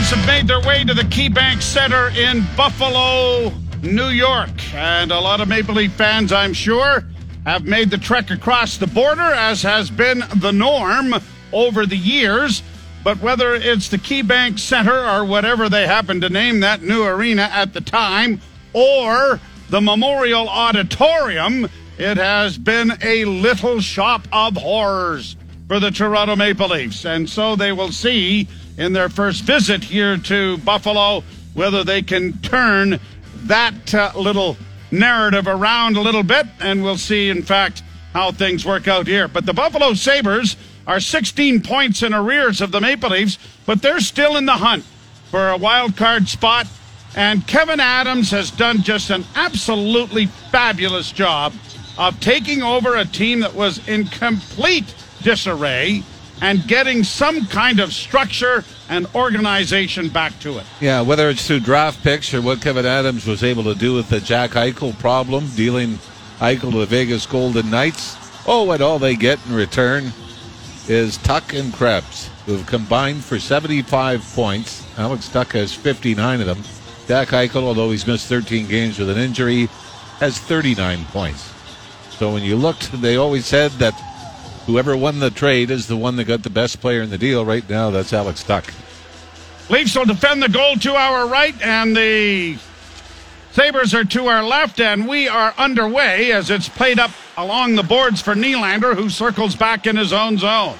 Have made their way to the KeyBank Center in Buffalo, New York. And a lot of Maple Leaf fans, I'm sure, have made the trek across the border, as has been the norm over the years. But whether it's the KeyBank Center or whatever they happen to name that new arena at the time, or the Memorial Auditorium, it has been a little shop of horrors for the Toronto Maple Leafs. And so they will see in their first visit here to Buffalo whether they can turn that uh, little narrative around a little bit. And we'll see, in fact, how things work out here. But the Buffalo Sabres are 16 points in arrears of the Maple Leafs, but they're still in the hunt for a wild card spot. And Kevyn Adams has done just an absolutely fabulous job of taking over a team that was in complete disarray and getting some kind of structure and organization back to it. Yeah, whether it's through draft picks or what Kevyn Adams was able to do with the Jack Eichel problem, dealing Eichel to the Vegas Golden Knights. Oh, and all they get in return is Tuch and Krebs, who have combined for 75 points. Alex Tuch has 59 of them. Jack Eichel, although he's missed 13 games with an injury, has 39 points. So when you looked, they always said that whoever won the trade is the one that got the best player in the deal. Right now, that's Alex Tuch. Leafs will defend the goal to our right, and the Sabres are to our left, and we are underway as it's played up along the boards for Nylander, who circles back in his own zone.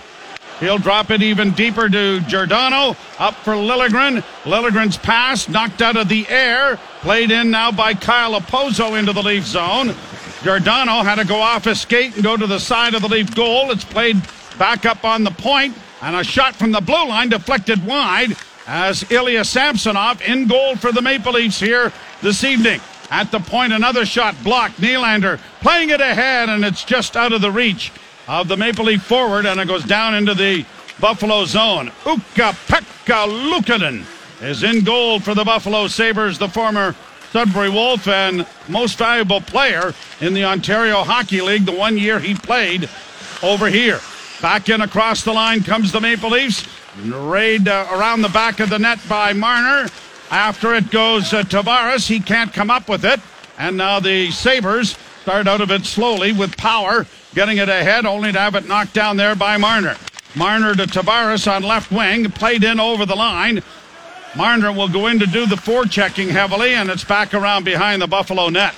He'll drop it even deeper to Giordano. Up for Liljegren. Liljegren's pass knocked out of the air. Played in now by Kyle Okposo into the Leaf zone. Giordano had to go off his skate and go to the side of the Leaf goal. It's played back up on the point, and a shot from the blue line deflected wide as Ilya Samsonov in goal for the Maple Leafs here this evening. At the point, another shot blocked. Nylander playing it ahead, and it's just out of the reach of the Maple Leaf forward, and it goes down into the Buffalo zone. Ukko-Pekka Luukkonen is in goal for the Buffalo Sabres, the former Sudbury Wolf and most valuable player in the Ontario Hockey League the one year he played over here. Back in across the line comes the Maple Leafs. Raid uh, around the back of the net by Marner. After it goes uh, Tavares. He can't come up with it. And now the Sabres start out of it slowly with power, getting it ahead, only to have it knocked down there by Marner. Marner to Tavares on left wing, played in over the line. Marner will go in to do the forechecking heavily, and it's back around behind the Buffalo net.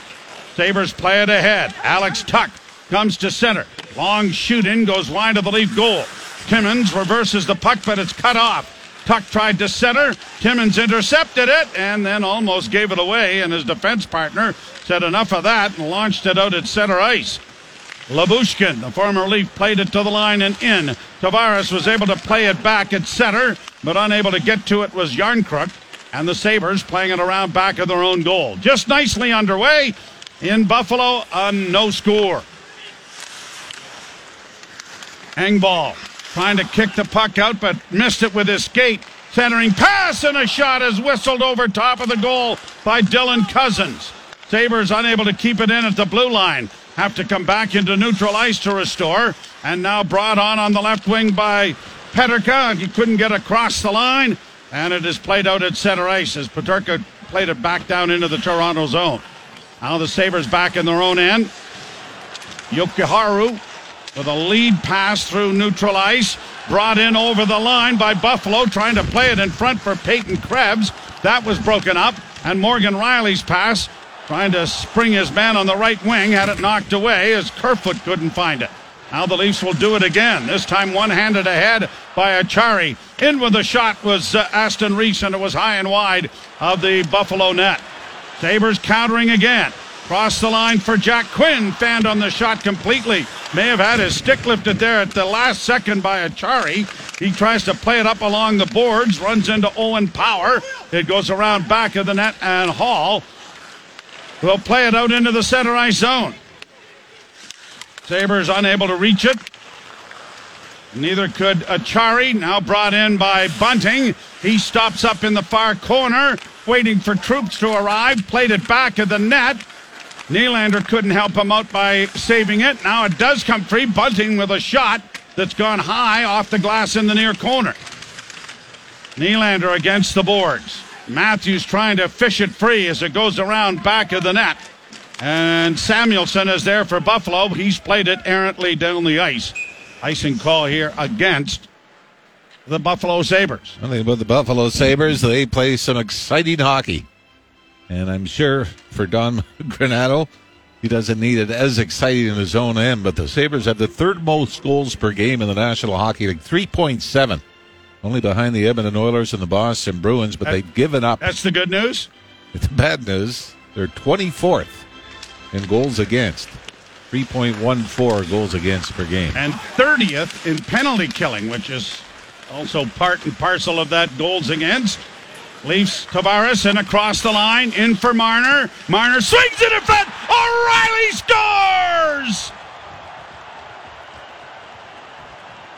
Sabres play it ahead. Alex Tuch comes to center. Long shooting goes wide of the Leaf goal. Timmins reverses the puck, but it's cut off. Tuch tried to center. Timmins intercepted it and then almost gave it away, and his defense partner said enough of that and launched it out at center ice. Lyubushkin, the former Leaf, played it to the line and in. Tavares was able to play it back at center, but unable to get to it was Jarnkrok, and the Sabres playing it around back of their own goal. Just nicely underway in Buffalo, a no score. Engvall trying to kick the puck out, but missed it with his skate. Centering pass and a shot is whistled over top of the goal by Dylan Cozens. Sabres unable to keep it in at the blue line. Have to come back into neutral ice to restore. And now brought on on the left wing by Peterka. He couldn't get across the line. And it is played out at center ice as Peterka played it back down into the Toronto zone. Now the Sabres back in their own end. Jokiharju with a lead pass through neutral ice. Brought in over the line by Buffalo, trying to play it in front for Peyton Krebs. That was broken up. And Morgan Rielly's pass, trying to spring his man on the right wing, had it knocked away as Kerfoot couldn't find it. Now the Leafs will do it again. This time one handed ahead by Acciari. In with the shot was uh, Aston Reese, and it was high and wide of the Buffalo net. Sabres countering again. Cross the line for Jack Quinn. Fanned on the shot completely. May have had his stick lifted there at the last second by Acciari. He tries to play it up along the boards, runs into Owen Power. It goes around back of the net, and Hall will play it out into the center ice zone. Sabres unable to reach it. Neither could Acciari, now brought in by Bunting. He stops up in the far corner, waiting for troops to arrive. Played it back of the net. Nylander couldn't help him out by saving it. Now it does come free. Bunting with a shot that's gone high off the glass in the near corner. Nylander against the boards. Matthews trying to fish it free as it goes around back of the net. And Samuelsson is there for Buffalo. He's played it errantly down the ice. Icing call here against the Buffalo Sabres. One thing about the Buffalo Sabres, they play some exciting hockey. And I'm sure for Don Granato, he doesn't need it as exciting in his own end, but the Sabres have the third most goals per game in the National Hockey League, 3.7. Only behind the Edmonton Oilers and the Boston Bruins, but they've given up. That's the good news. The bad news, they're 24th in goals against. 3.14 goals against per game. And 30th in penalty killing, which is also part and parcel of that goals against. Leafs Tavares and across the line, in for Marner. Marner swings it in front. O'Reilly scores!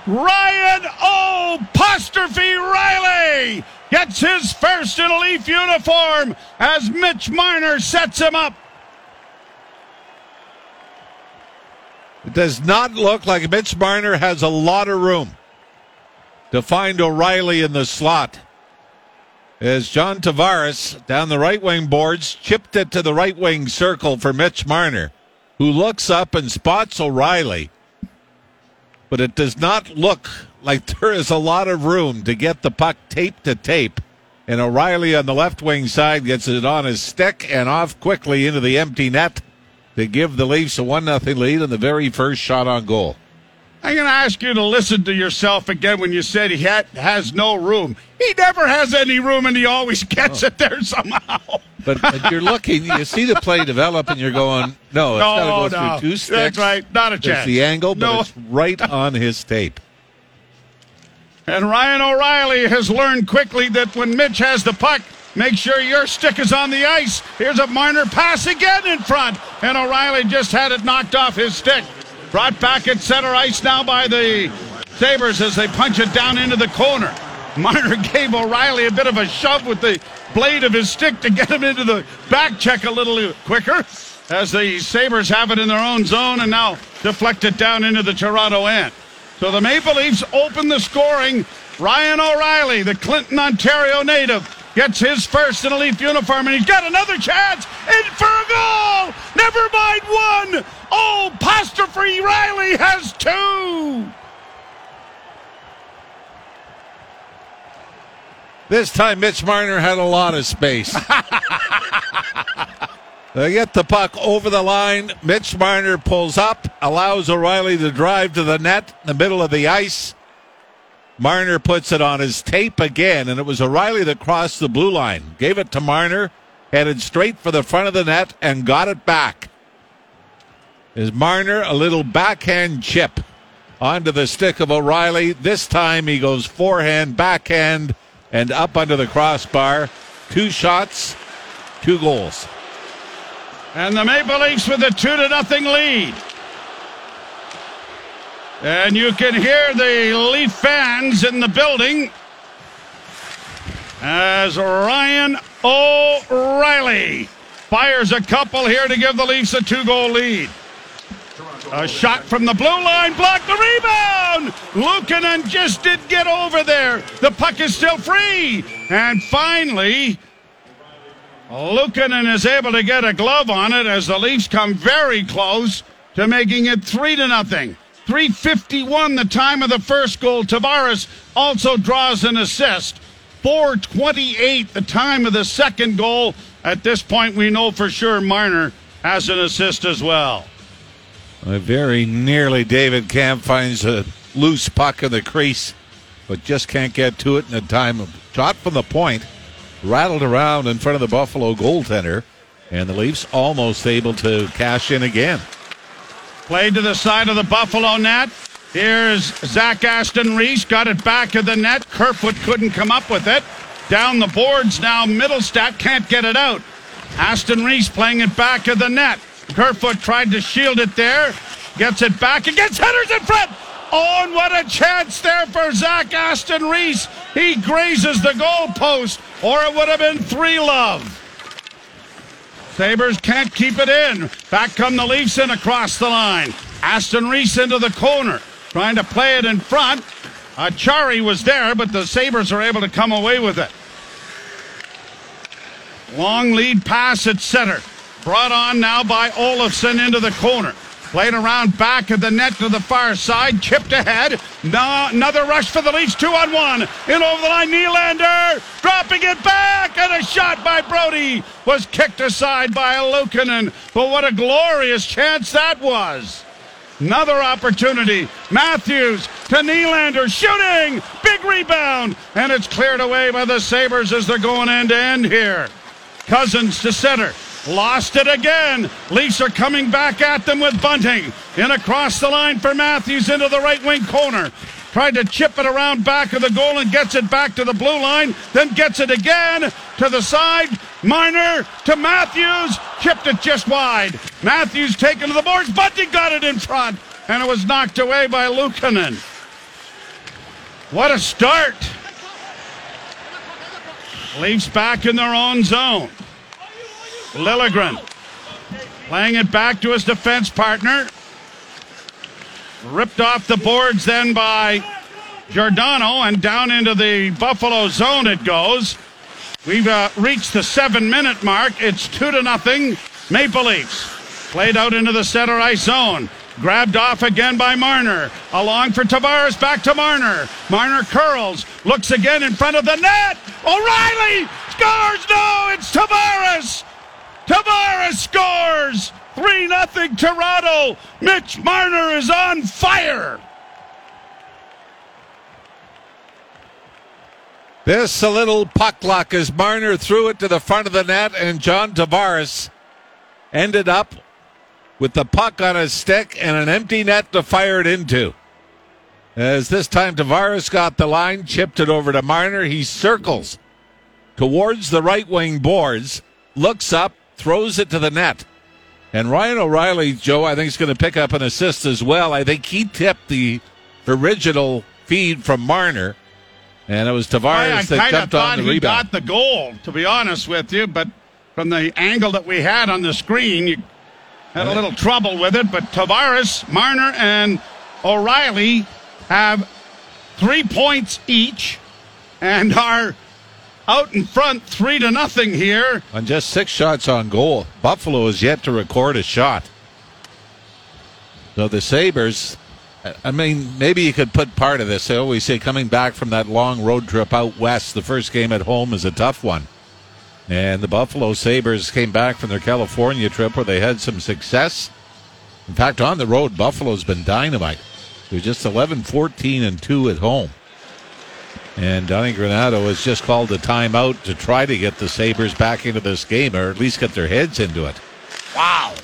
Ryan O'Postrophe Riley gets his first in a Leaf uniform as Mitch Marner sets him up. It does not look like Mitch Marner has a lot of room to find O'Reilly in the slot. As John Tavares down the right wing boards chipped it to the right wing circle for Mitch Marner, who looks up and spots O'Reilly. But it does not look like there is a lot of room to get the puck tape to tape. And O'Reilly on the left wing side gets it on his stick and off quickly into the empty net to give the Leafs a 1 0 lead on the very first shot on goal. I'm going to ask you to listen to yourself again when you said he had, has no room. He never has any room and he always gets oh. it there somehow. But, but, you're looking, you see the play develop and you're going, no, it's no, got to go no. through two sticks. That's right, not a chance. It's the angle, but no. it's right on his tape. And Ryan O'Reilly has learned quickly that when Mitch has the puck, Make sure your stick is on the ice. Here's a minor pass again in front. And O'Reilly just had it knocked off his stick. Brought back at center ice now by the Sabres as they punch it down into the corner. Marner gave O'Reilly a bit of a shove with the blade of his stick to get him into the back check a little quicker as the Sabres have it in their own zone and now deflect it down into the Toronto end. So the Maple Leafs open the scoring. Ryan O'Reilly, the Clinton, Ontario native, gets his first in a Leaf uniform, and he's got another chance in for a goal. Never mind one. Oh, Apostrophe Riley has two. This time, Mitch Marner had a lot of space. they get the puck over the line. Mitch Marner pulls up, allows O'Reilly to drive to the net in the middle of the ice. Marner puts it on his tape again, and it was O'Reilly that crossed the blue line. Gave it to Marner, headed straight for the front of the net, and got it back. Is Marner a little backhand chip onto the stick of O'Reilly? This time he goes forehand, backhand, and up under the crossbar. Two shots, two goals. And the Maple Leafs with a two to nothing lead. And you can hear the Leaf fans in the building as Ryan O'Reilly fires a couple here to give the Leafs a two goal lead. A shot from the blue line, blocked the rebound. Luukkonen just did get over there. The puck is still free. And finally, Luukkonen is able to get a glove on it as the Leafs come very close to making it three to nothing. 351 the time of the first goal. Tavares also draws an assist. 428 the time of the second goal. At this point, we know for sure Marner has an assist as well. very nearly David Kämpf finds a loose puck in the crease, but just can't get to it in the time. Of, shot from the point, rattled around in front of the Buffalo goaltender, and the Leafs almost able to cash in again. Played to the side of the Buffalo net. Here's Zach Aston Reese. Got it back of the net. Kerfoot couldn't come up with it. Down the boards now. Mittelstadt can't get it out. Aston Reese playing it back of the net. Kerfoot tried to shield it there. Gets it back against headers in front. Oh, and what a chance there for Zach Aston Reese. He grazes the goalpost, or it would have been three love. Sabres can't keep it in. Back come the Leafs in across the line. Aston Reese into the corner, trying to play it in front. Acciari was there, but the Sabres are able to come away with it. Long lead pass at center. Brought on now by Olofsson into the corner. Played around back of the net to the far side. Chipped ahead. No, another rush for the Leafs. Two on one. In over the line. Nylander dropping it back. And a shot by Brodie was kicked aside by Luukkonen. But what a glorious chance that was. Another opportunity. Matthews to Nylander shooting. Big rebound. And it's cleared away by the Sabres as they're going end to end here. Cozens to center. Lost it again. Leafs are coming back at them with Bunting. In across the line for Matthews into the right wing corner. Tried to chip it around back of the goal and gets it back to the blue line. Then gets it again to the side. Marner to Matthews. Chipped it just wide. Matthews taken to the boards. Bunting got it in front. And it was knocked away by Luukkonen. What a start. Leafs back in their own zone. Liljegren playing it back to his defense partner. Ripped off the boards then by Giordano and down into the Buffalo zone it goes. We've uh, reached the seven minute mark. It's two to nothing. Maple Leafs played out into the center ice zone. Grabbed off again by Marner. Along for Tavares, back to Marner. Marner curls, looks again in front of the net. O'Reilly scores! No, it's Tavares! Tavares scores! 3 0 Toronto. Mitch Marner is on fire. This a little puck luck as Marner threw it to the front of the net, and John Tavares ended up with the puck on his stick and an empty net to fire it into. As this time Tavares got the line, chipped it over to Marner. He circles towards the right wing boards, looks up, throws it to the net. And Ryan O'Reilly, Joe, I think is going to pick up an assist as well. I think he tipped the original feed from Marner, and it was Tavares I, I that jumped on the he rebound. got the goal, to be honest with you, but from the angle that we had on the screen, you had a little trouble with it. But Tavares, Marner, and O'Reilly have three points each and are out in front three to nothing here. on just six shots on goal. Buffalo is yet to record a shot. So the Sabres, I mean, maybe you could put part of this. I always say coming back from that long road trip out west, the first game at home is a tough one. And the Buffalo Sabres came back from their California trip where they had some success. In fact, on the road, Buffalo's been dynamite. They're just 11 14 and 2 at home. And Donnie Granato has just called a timeout to try to get the Sabres back into this game or at least get their heads into it. Wow.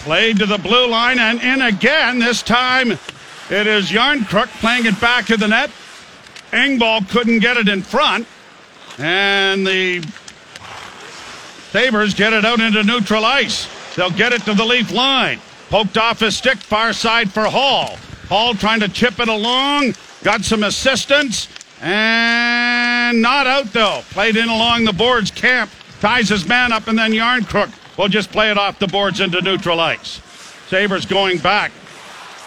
Played to the blue line and in again. This time it is Järnkrok playing it back to the net. Engvall couldn't get it in front. And the Sabres get it out into neutral ice. They'll get it to the Leaf line. Poked off his stick, far side for Hall. Hall trying to chip it along. Got some assistance. And not out though. Played in along the boards. Kämpf ties his man up, and then Järnkrok will just play it off the boards into neutral ice. Sabres going back.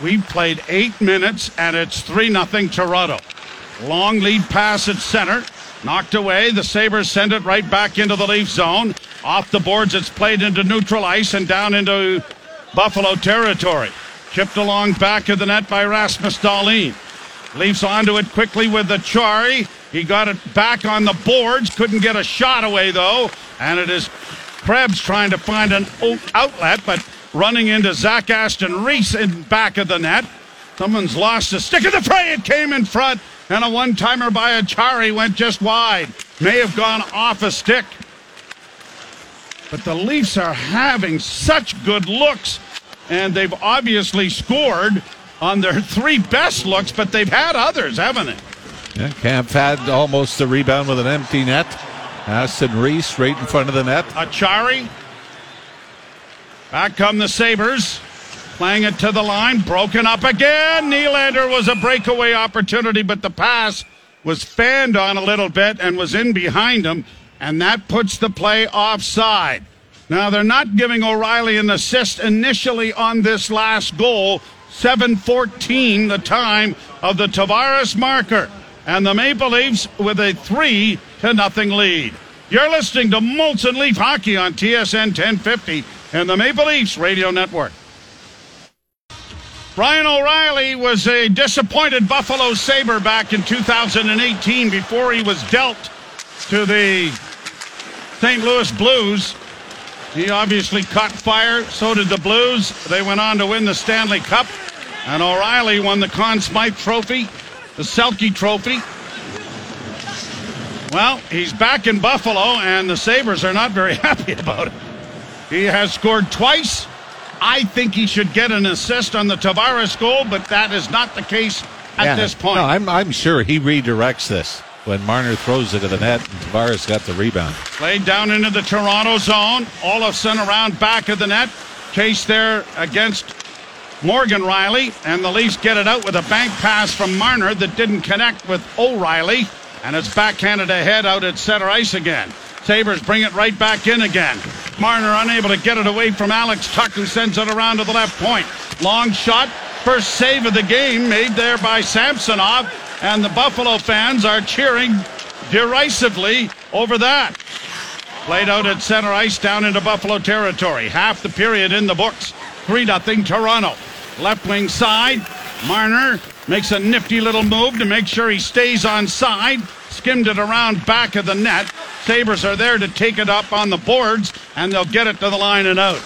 We've played eight minutes, and it's 3 0 Toronto. Long lead pass at center. Knocked away. The Sabres send it right back into the Leaf zone. Off the boards, it's played into neutral ice and down into Buffalo territory. Chipped along back of the net by Rasmus Dahlin. Leafs onto it quickly with Acciari. He got it back on the boards. Couldn't get a shot away, though. And it is Krebs trying to find an outlet, but running into Zach Aston Reese in back of the net. Someone's lost a stick of the fray. It came in front, and a one timer by Acciari went just wide. May have gone off a stick. But the Leafs are having such good looks, and they've obviously scored on their three best looks, but they've had others, haven't they? Yeah, Kämpf had almost a rebound with an empty net. Aston Reese right in front of the net. Acciari. Back come the Sabres. Playing it to the line. Broken up again. Nylander was a breakaway opportunity, but the pass was fanned on a little bit and was in behind him, and that puts the play offside. Now, they're not giving O'Reilly an assist initially on this last goal, 7:14 the time of the Tavares marker, and the Maple Leafs with a three to nothing lead. You're listening to Molson Leaf Hockey on TSN 1050 and the Maple Leafs Radio Network. Brian O'Reilly was a disappointed Buffalo Sabre back in 2018 before he was dealt to the St. Louis Blues. He obviously caught fire, so did the Blues. They went on to win the Stanley Cup, and O'Reilly won the Conn Smythe Trophy, the Selke Trophy. Well, he's back in Buffalo, and the Sabres are not very happy about it. He has scored twice. I think he should get an assist on the Tavares goal, but that is not the case at Yeah. this point. No, I'm, I'm sure he redirects this when Marner throws it to the net and Tavares got the rebound. Played down into the Toronto zone. Olofsson around back of the net. Chase there against Morgan Rielly. And the Leafs get it out with a bank pass from Marner that didn't connect with O'Reilly. And it's backhanded ahead out at center ice again. Sabres bring it right back in again. Marner unable to get it away from Alex Tuch, who sends it around to the left point. Long shot. First save of the game made there by Samsonov. And the Buffalo fans are cheering derisively over that. Played out at center ice down into Buffalo territory. Half the period in the books. 3 0 Toronto. Left wing side. Marner makes a nifty little move to make sure he stays on side. Skimmed it around back of the net. Sabres are there to take it up on the boards, and they'll get it to the line and out.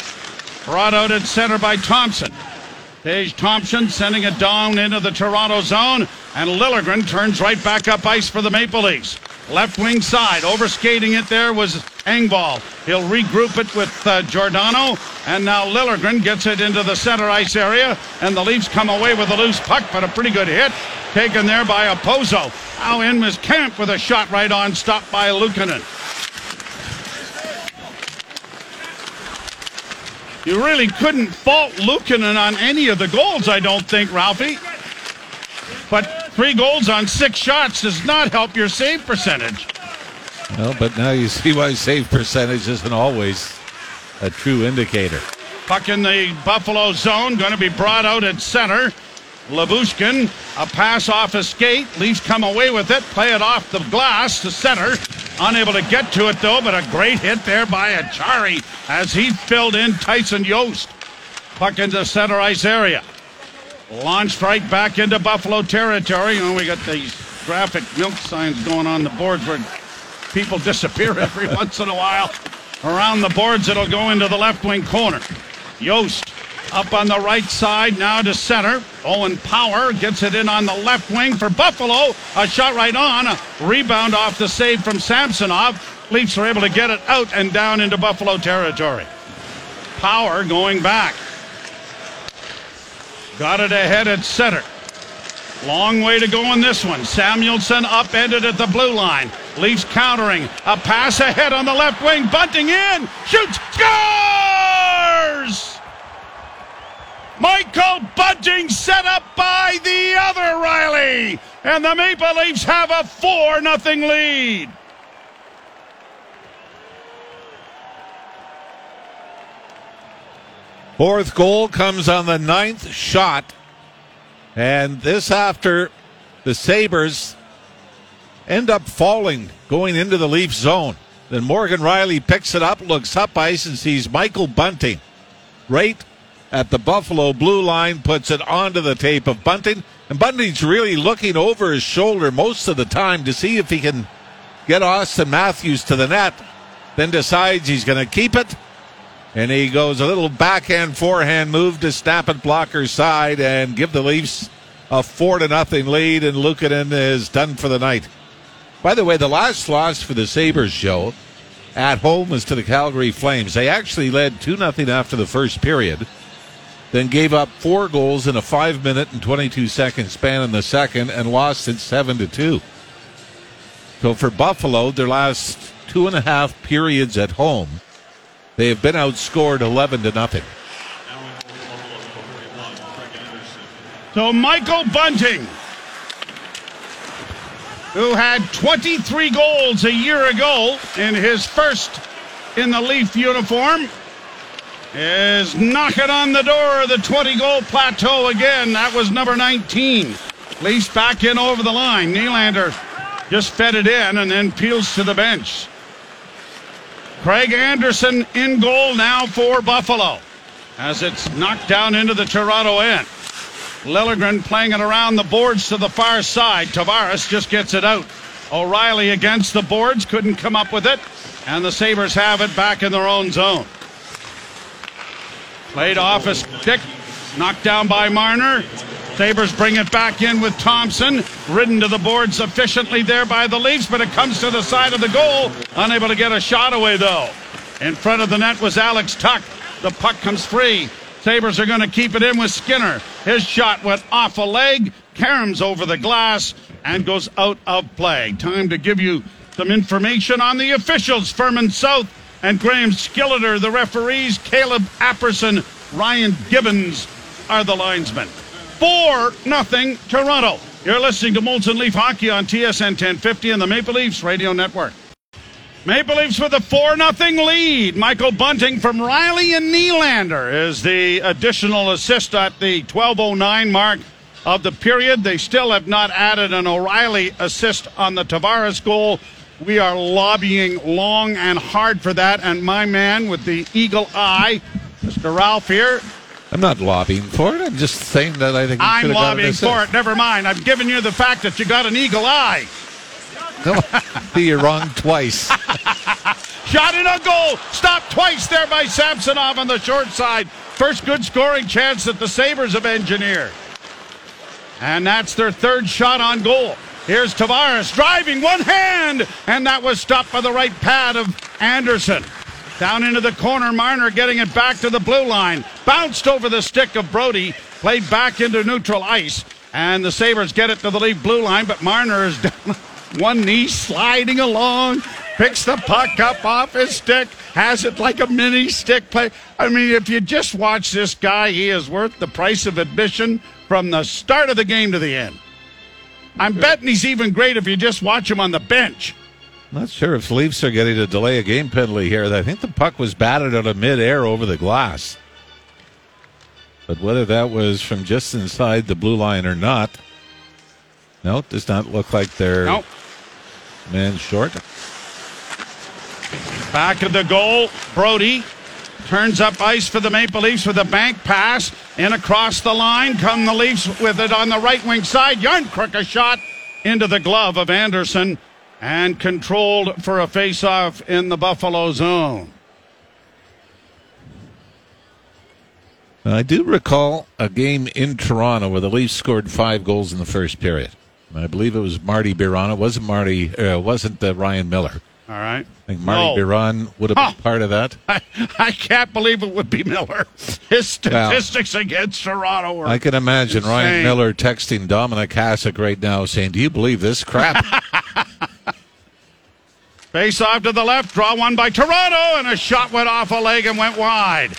Brought out at center by Thompson. Tage Thompson sending it down into the Toronto zone, and Liljegren turns right back up ice for the Maple Leafs. Left wing side, overskating it there was Engvall. He'll regroup it with uh, Giordano, and now Liljegren gets it into the center ice area, and the Leafs come away with a loose puck, but a pretty good hit taken there by Okposo. Now in was Kämpf with a shot right on, stopped by Luukkonen. You really couldn't fault Luukkonen on any of the goals, I don't think, Ralphie. But three goals on six shots does not help your save percentage. Well, but now you see why save percentage isn't always a true indicator. Puck in the Buffalo zone, going to be brought out at center. Lyubushkin, a pass off a skate. Leafs come away with it, play it off the glass to center. Unable to get to it though, but a great hit there by Acciari as he filled in Tyson Jost. Puck into center ice area. Launched right back into Buffalo territory. Oh, we got these graphic milk signs going on the boards where people disappear every once in a while. Around the boards, it'll go into the left wing corner. Yost up on the right side now to center. Owen Power gets it in on the left wing for Buffalo. A shot right on. A rebound off the save from Samsonov. Leafs are able to get it out and down into Buffalo territory. Power going back. Got it ahead at center. Long way to go in this one. Samuelsson upended at the blue line. Leafs countering. A pass ahead on the left wing. Bunting in. Shoots. Scores! Michael Bunting set up by the other Rielly. And the Maple Leafs have a 4 0 lead. Fourth goal comes on the ninth shot. And this after the Sabres end up falling going into the Leaf zone. Then Morgan Rielly picks it up, looks up ice, and sees Michael Bunting right at the Buffalo blue line, puts it onto the tape of Bunting. And Bunting's really looking over his shoulder most of the time to see if he can get Auston Matthews to the net. Then decides he's going to keep it. And he goes a little backhand forehand move to snap it blocker's side and give the Leafs a four to nothing lead. And Luukkonen is done for the night. By the way, the last loss for the Sabres show at home was to the Calgary Flames. They actually led 2 0 after the first period, then gave up four goals in a five minute and 22 second span in the second and lost it 7 to 2. So for Buffalo, their last two and a half periods at home, they have been outscored 11 to nothing. So Michael Bunting, who had 23 goals a year ago in his first in the Leaf uniform, is knocking on the door of the 20 goal plateau again. That was number 19. Leafs back in over the line. Nylander just fed it in and then peels to the bench. Craig Anderson in goal now for Buffalo as it's knocked down into the Toronto end. Liljegren playing it around the boards to the far side. Tavares just gets it out. O'Reilly against the boards, couldn't come up with it, and the Sabres have it back in their own zone. Played off a stick, knocked down by Marner. Sabres bring it back in with Thompson, ridden to the boards efficiently there by the Leafs, but it comes to the side of the goal. Unable to get a shot away, though. In front of the net was Alex Tuch. The puck comes free. Sabres are going to keep it in with Skinner. His shot went off a leg, caroms over the glass, and goes out of play. Time to give you some information on the officials. Furman South and Graham Skilleter, the referees. Caleb Apperson, Ryan Gibbons are the linesmen. 4 nothing Toronto. You're listening to Molson Leaf Hockey on TSN 1050 and the Maple Leafs Radio Network. Maple Leafs with a 4 0 lead. Michael Bunting from Rielly and Nylander is the additional assist at the 12.09 mark of the period. They still have not added an O'Reilly assist on the Tavares goal. We are lobbying long and hard for that. And my man with the eagle eye, Mr. Ralph here. I'm not lobbying for it. I'm just saying that I think I'm lobbying for it. Never mind. I'm giving you the fact that you got an eagle eye. No, you're wrong twice. Shot in a goal. Stopped twice there by Samsonov on the short side. First good scoring chance that the Sabres have engineered. And that's their third shot on goal. Here's Tavares driving one hand, and that was stopped by the right pad of Anderson. Down into the corner, Marner getting it back to the blue line. Bounced over the stick of Brodie, played back into neutral ice, and the Sabres get it to the leaf blue line, but Marner is down one knee sliding along, picks the puck up off his stick, has it like a mini stick play. I mean, if you just watch this guy, he is worth the price of admission from the start of the game to the end. I'm betting he's even great if you just watch him on the bench. Not sure if Leafs are getting a delay a game penalty here. I think the puck was batted out of midair over the glass. But whether that was from just inside the blue line or not, no, it does not look like they're nope. man short. Back of the goal, Brodie turns up ice for the Maple Leafs with a bank pass in across the line. Come the Leafs with it on the right wing side. Järnkrok a shot into the glove of Anderson and controlled for a face-off in the Buffalo zone. I do recall a game in Toronto where the Leafs scored five goals in the first period. I believe it was Marty Biron. It wasn't Marty. Uh, wasn't uh, Ryan Miller. All right. I think Marty no. Biron would have been part of that. I, I, can't believe it would be Miller. His statistics well, against Toronto were. I can imagine insane. Ryan Miller texting Dominik Hasek right now saying, Do you believe this crap? Face off to the left, draw one by Toronto, and a shot went off a leg and went wide.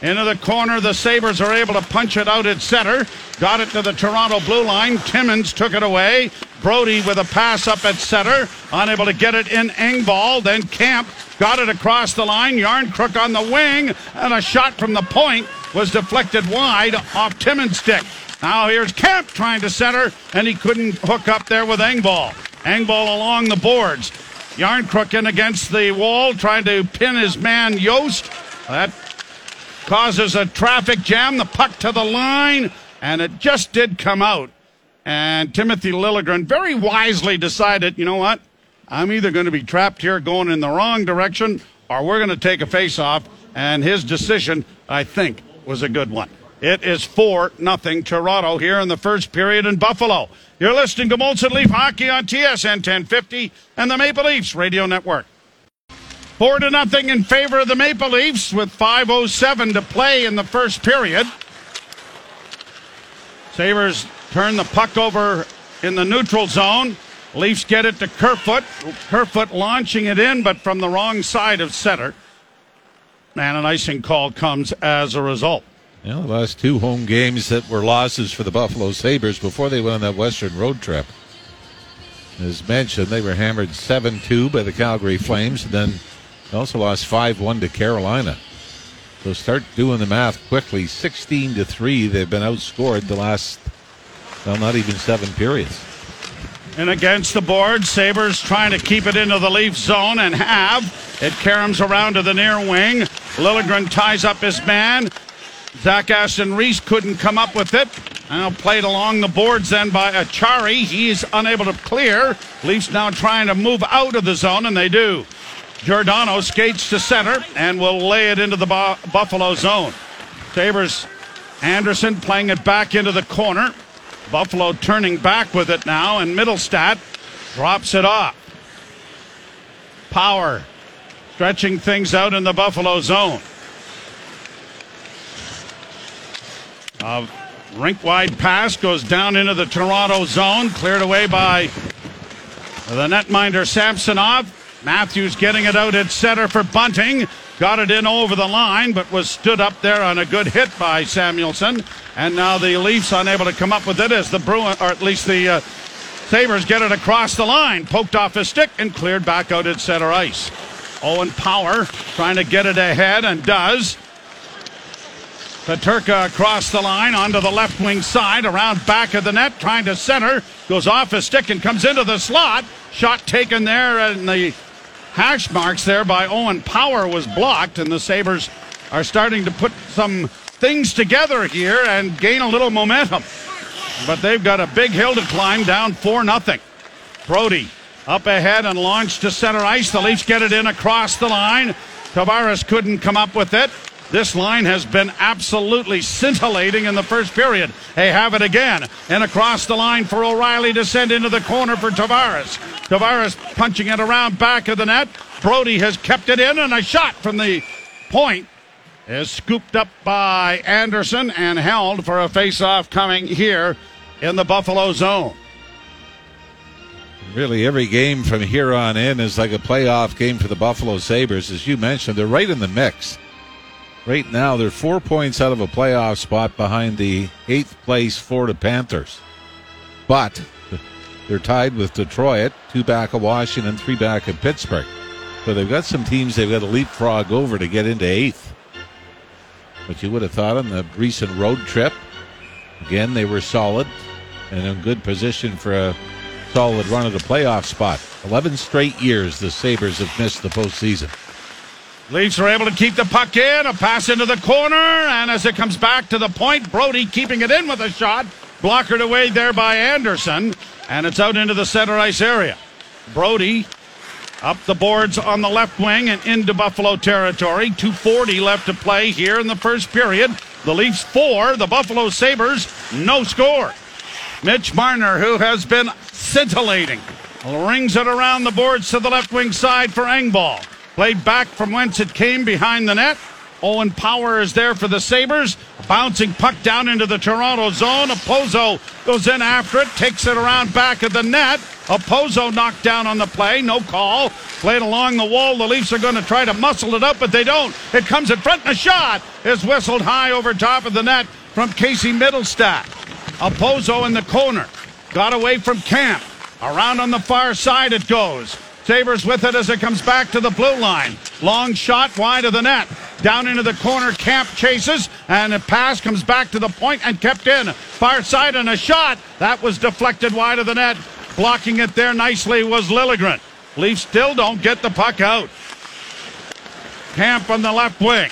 Into the corner, the Sabres are able to punch it out at center. Got it to the Toronto blue line. Timmins took it away. Brodie with a pass up at center. Unable to get it in Engvall. Then Kämpf got it across the line. Järnkrok on the wing. And a shot from the point was deflected wide off Timmins' stick. Now here's Kämpf trying to center, and he couldn't hook up there with Engvall. Engvall along the boards. Järnkrok in against the wall, trying to pin his man Jost. That causes a traffic jam, the puck to the line, and it just did come out. And Timothy Liljegren very wisely decided, you know what? I'm either going to be trapped here going in the wrong direction or we're going to take a face off. And his decision, I think, was a good one. It is 4 nothing Toronto here in the first period in Buffalo. You're listening to Molson Leaf Hockey on TSN 1050 and the Maple Leafs Radio Network. Four to nothing in favor of the Maple Leafs with 5.07 to play in the first period. Sabres turn the puck over in the neutral zone. Leafs get it to Kerfoot. Kerfoot launching it in, but from the wrong side of center. And an icing call comes as a result. Yeah, the last two home games that were losses for the Buffalo Sabres before they went on that Western road trip. As mentioned, they were hammered 7 2 by the Calgary Flames, and then they also lost 5 1 to Carolina. So start doing the math quickly. 16 to 3, they've been outscored the last, well, not even seven periods. And against the board, Sabres trying to keep it into the Leaf zone and have. It caroms around to the near wing. Liljegren ties up his man. Zach Aston Reese couldn't come up with it. Now played along the boards then by Acciari. He's unable to clear. Leafs now trying to move out of the zone, and they do. Giordano skates to center and will lay it into the Buffalo zone. Sabres Anderson playing it back into the corner. Buffalo turning back with it now, and Mittelstadt drops it off. Power stretching things out in the Buffalo zone. A rink wide pass goes down into the Toronto zone, cleared away by the netminder Samsonov. Matthews getting it out at center for Bunting. Got it in over the line, but was stood up there on a good hit by Samuelsson. And now the Leafs unable to come up with it as the Bruin, or at least the uh, Sabres get it across the line. Poked off his stick and cleared back out at center ice. Owen Power trying to get it ahead and does. Peterka across the line onto the left wing side, around back of the net, trying to center. Goes off his stick and comes into the slot. Shot taken there, and the hash marks there by Owen Power was blocked, and the Sabres are starting to put some things together here and gain a little momentum. But they've got a big hill to climb down 4 0. Brodie up ahead and launched to center ice. The Leafs get it in across the line. Tavares couldn't come up with it. This line has been absolutely scintillating in the first period. They have it again. And across the line for O'Reilly to send into the corner for Tavares. Tavares punching it around back of the net. Brodie has kept it in, and a shot from the point is scooped up by Anderson and held for a face-off coming here in the Buffalo zone. Really, every game from here on in is like a playoff game for the Buffalo Sabres. As you mentioned, they're right in the mix. Right now, they're four points out of a playoff spot behind the eighth place Florida Panthers. But they're tied with Detroit, two back of Washington, three back of Pittsburgh. So they've got some teams they've got to leapfrog over to get into eighth. But you would have thought on the recent road trip, again, they were solid and in good position for a solid run at a playoff spot. 11 straight years the Sabres have missed the postseason. Leafs are able to keep the puck in, a pass into the corner, and as it comes back to the point, Brodie keeping it in with a shot, blockered away there by Anderson, and it's out into the center ice area. Brodie up the boards on the left wing and into Buffalo territory. 240 left to play here in the first period. The Leafs four, the Buffalo Sabres no score. Mitch Marner, who has been scintillating, rings it around the boards to the left wing side for Engvall. Played back from whence it came behind the net. Owen Power is there for the Sabres. Bouncing puck down into the Toronto zone. Okposo goes in after it, takes it around back of the net. Okposo knocked down on the play, no call. Played along the wall. The Leafs are going to try to muscle it up, but they don't. It comes in front, and a shot is whistled high over top of the net from Casey Mittelstadt. Okposo in the corner. Got away from Kämpf. Around on the far side it goes. Sabres with it as it comes back to the blue line. Long shot wide of the net. Down into the corner, Kämpf chases, and a pass comes back to the point and kept in. Far side and a shot. That was deflected wide of the net. Blocking it there nicely was Liljegren. Leafs still don't get the puck out. Kämpf on the left wing.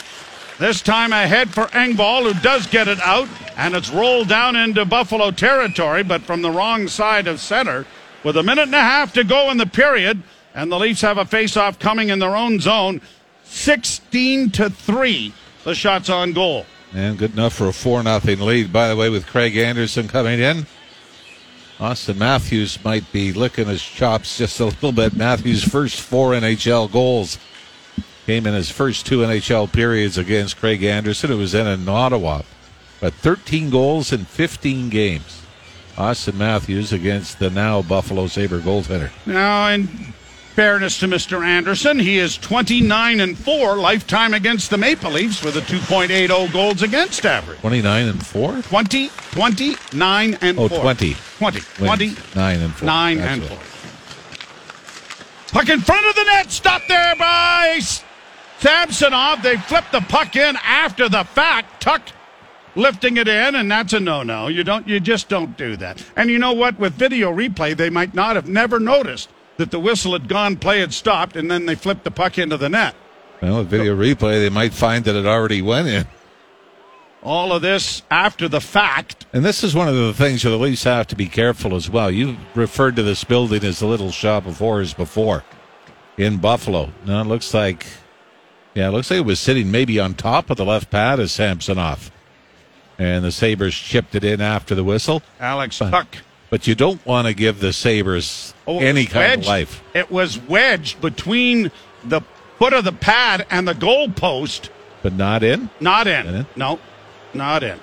This time ahead for Engvall, who does get it out, and it's rolled down into Buffalo territory, but from the wrong side of center. With a minute and a half to go in the period, and the Leafs have a face-off coming in their own zone. 16 to 3, the shots on goal. And good enough for a 4 0 lead, by the way, with Craig Anderson coming in. Auston Matthews might be licking his chops just a little bit. Matthews' first four NHL goals came in his first two NHL periods against Craig Anderson. It was in in Ottawa. But 13 goals in 15 games. Auston Matthews against the now Buffalo Sabre goaltender. Now, in fairness to Mr. Anderson, he is 29 and 4 lifetime against the Maple Leafs with a 2.80 goals against average. 29 and 4? 20, 29 and oh, 4. 20. 20. 20. 9 and 4. 9 and 4. Puck in front of the net, stopped there by Samsonov, they flipped the puck in after the fact. Tuch lifting it in, and that's a no-no. You don't, you just don't do that. And you know what? With video replay, they might not have never noticed that the whistle had gone, play had stopped, and then they flipped the puck into the net. Well, with video replay, they might find that it already went in. All of this after the fact. And this is one of the things you'll at least have to be careful as well. You referred to this building as the little shop of horrors before in Buffalo. Now it looks like, yeah, it looks like it was sitting maybe on top of the left pad of Samsonov. And the Sabres chipped it in after the whistle. Alex Tuch. But you don't want to give the Sabres Oh, any kind wedged- of life. It was wedged between the foot of the pad and the goal post. But not in? Not in. In it? No, not in.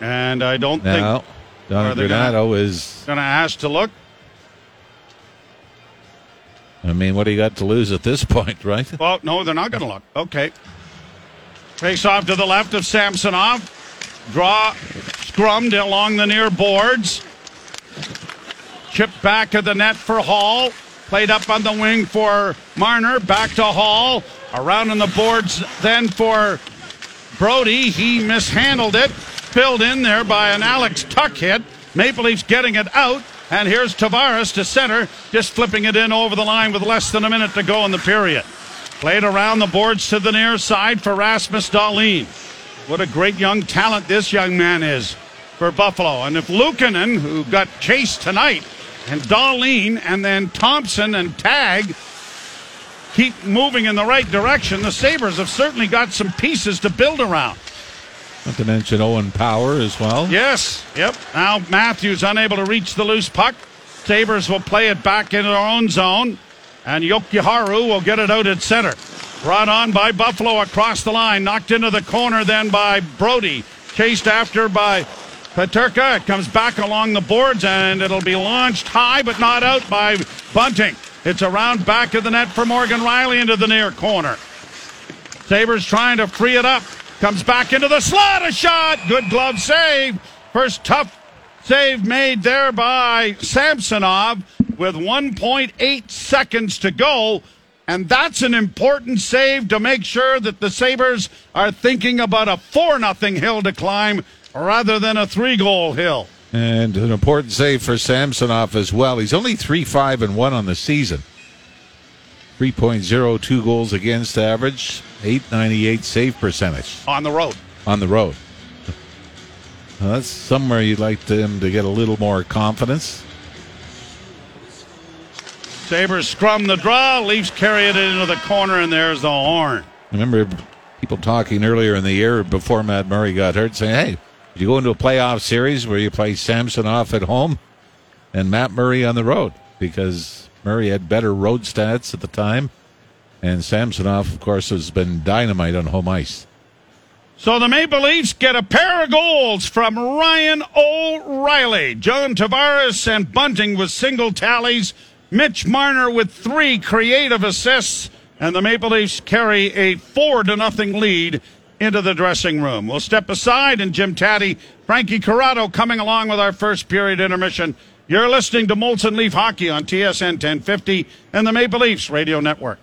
And I don't Now, think Don Are they gonna- Granato is, going to ask to look. I mean, what do you got to lose at this point, right? Well, no, they're not going to look. Okay. Face off to the left of Samsonov. Draw scrummed along the near boards. Chip back of the net for Holl. Played up on the wing for Marner. Back to Holl. Around on the boards then for Brodie. He mishandled it. Filled in there by an Alex Tuch hit. Maple Leafs getting it out. And here's Tavares to center, just flipping it in over the line with less than a minute to go in the period. Played around the boards to the near side for Rasmus Dahlin. What a great young talent this young man is for Buffalo. And if Luukkonen, who got chased tonight, and Dahlin, and then Thompson and Tag keep moving in the right direction, the Sabres have certainly got some pieces to build around. Not to mention Owen Power as well. Yes, yep. Now Matthews unable to reach the loose puck. Sabres will play it back in their own zone, and Jokiharju will get it out at center. Brought on by Buffalo across the line, knocked into the corner then by Brodie, chased after by Peterka. It comes back along the boards, and it'll be launched high but not out by Bunting. It's around back of the net for Morgan Rielly into the near corner. Sabres trying to free it up. Comes back into the slot. A shot. Good glove save. First tough save made there by Samsonov with 1.8 seconds to go. And that's an important save to make sure that the Sabres are thinking about a 4 nothing hill to climb rather than a three goal hill. And an important save for Samsonov as well. He's only 3 5 and 1 on the season. 3.02 goals against average, 898 save percentage On the road. on the road. Well, that's somewhere you'd like him to get a little more confidence. Sabres scrum the draw. Leafs carry it into the corner, and there's the horn. I remember people talking earlier in the year before Matt Murray got hurt saying, hey, you go into a playoff series where you play Samsonov at home and Matt Murray on the road because Murray had better road stats at the time. And Samsonov, of course, has been dynamite on home ice. So the Maple Leafs get a pair of goals from Ryan O'Reilly. John Tavares and Bunting with single tallies. Mitch Marner with three creative assists. And the Maple Leafs carry a four to nothing lead into the dressing room. We'll step aside and Jim Tatti, Frankie Corrado coming along with our first period intermission. You're listening to Molson Leaf Hockey on TSN 1050 and the Maple Leafs Radio Network.